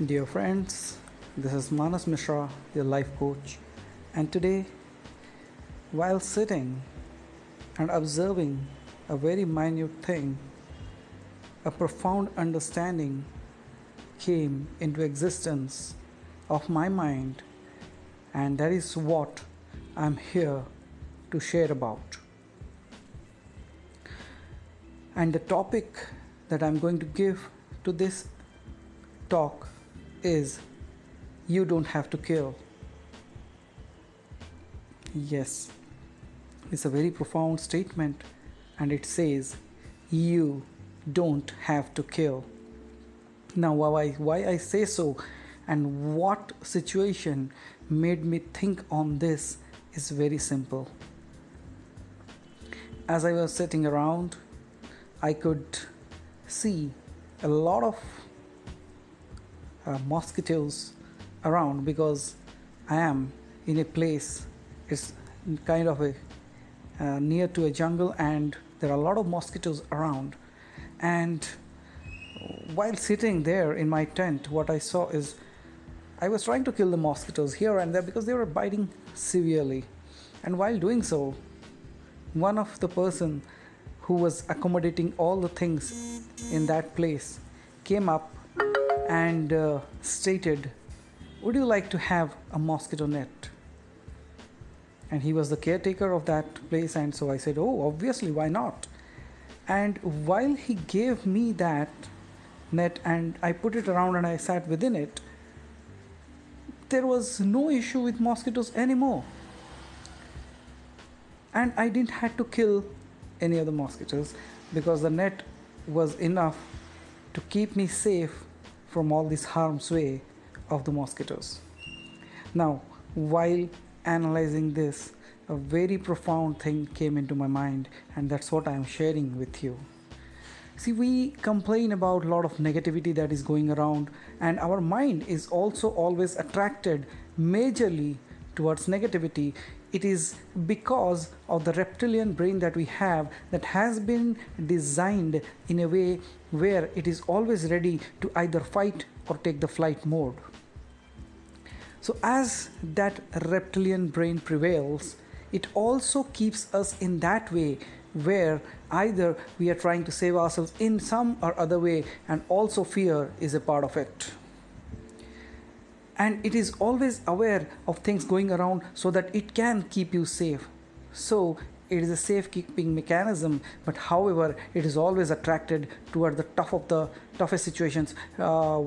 Dear friends, this is Manas Mishra, your life coach, and today, while sitting and observing a very minute thing, a profound understanding came into existence of my mind, and that is what I'm here to share about. And the topic that I'm going to give to this talk is you don't have to kill. Yes, it's a very profound statement, and it says you don't have to kill. Now, why, why I say so and what situation made me think on this is very simple. As I was sitting around, I could see a lot of uh, mosquitoes around because I am in a place, it's kind of a uh, near to a jungle, and there are a lot of mosquitoes around. And while sitting there in my tent, what I saw is I was trying to kill the mosquitoes here and there because they were biting severely. And while doing so, one of the person who was accommodating all the things in that place came up and uh, stated, Would you like to have a mosquito net? And he was the caretaker of that place, and so I said, Oh, obviously, why not? And while he gave me that net and I put it around and I sat within it, there was no issue with mosquitoes anymore. And I didn't have to kill any of the mosquitoes because the net was enough to keep me safe from all this harm's way of the mosquitoes. Now, while analyzing this, a very profound thing came into my mind, and that's what I am sharing with you. See, we complain about a lot of negativity that is going around, and our mind is also always attracted majorly towards negativity it is because of the reptilian brain that we have that has been designed in a way where it is always ready to either fight or take the flight mode. So, as that reptilian brain prevails, it also keeps us in that way where either we are trying to save ourselves in some or other way, and also fear is a part of it and it is always aware of things going around so that it can keep you safe. So it is a safekeeping mechanism but however it is always attracted toward the tough of the toughest situations uh,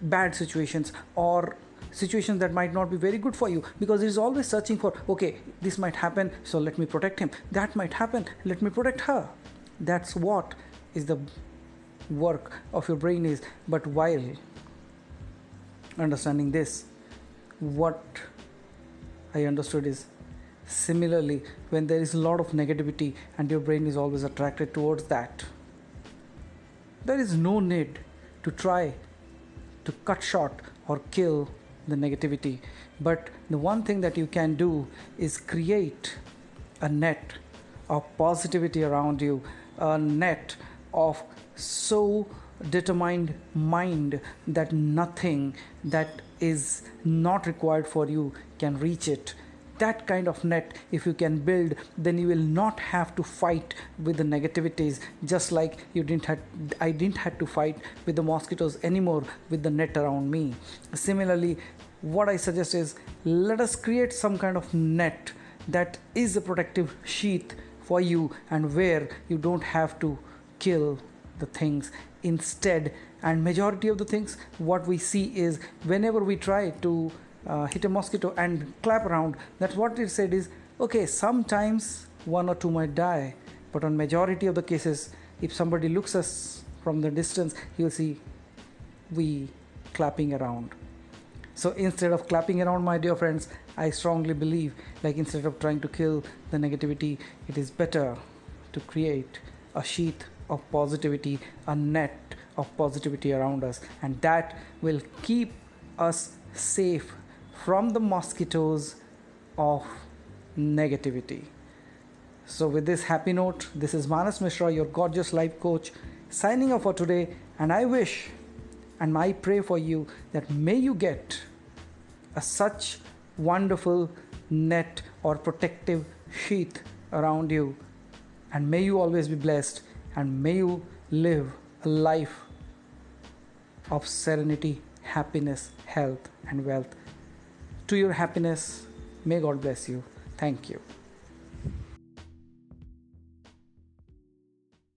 bad situations or situations that might not be very good for you. Because it is always searching for okay this might happen so let me protect him. That might happen let me protect her. That's what is the work of your brain is. But while understanding this what i understood is similarly when there is a lot of negativity and your brain is always attracted towards that there is no need to try to cut short or kill the negativity. But the one thing that you can do is create a net of positivity around you a net of so determined mind that nothing that is not required for you can reach it. That kind of net if you can build then you will not have to fight with the negativities just like you didn't have i didn't have to fight with the mosquitoes anymore with the net around me. Similarly what i suggest is let us create some kind of net that is a protective sheath for you and where you don't have to kill the things instead. And majority of the things what we see is whenever we try to uh, hit a mosquito and clap around that's what it said is okay sometimes one or two might die but on majority of the cases if somebody looks us from the distance he'll see we clapping around. So instead of clapping around my dear friends i strongly believe like instead of trying to kill the negativity it is better to create a sheath of positivity, a net of positivity around us, and that will keep us safe from the mosquitoes of negativity. So, with this happy note, this is Manas Mishra, your gorgeous life coach, signing off for today, and I wish And I pray for you that may you get a such wonderful net or protective sheath around you. And may you always be blessed and may you live a life of serenity, happiness, health, and wealth. To your happiness, may God bless you. Thank you.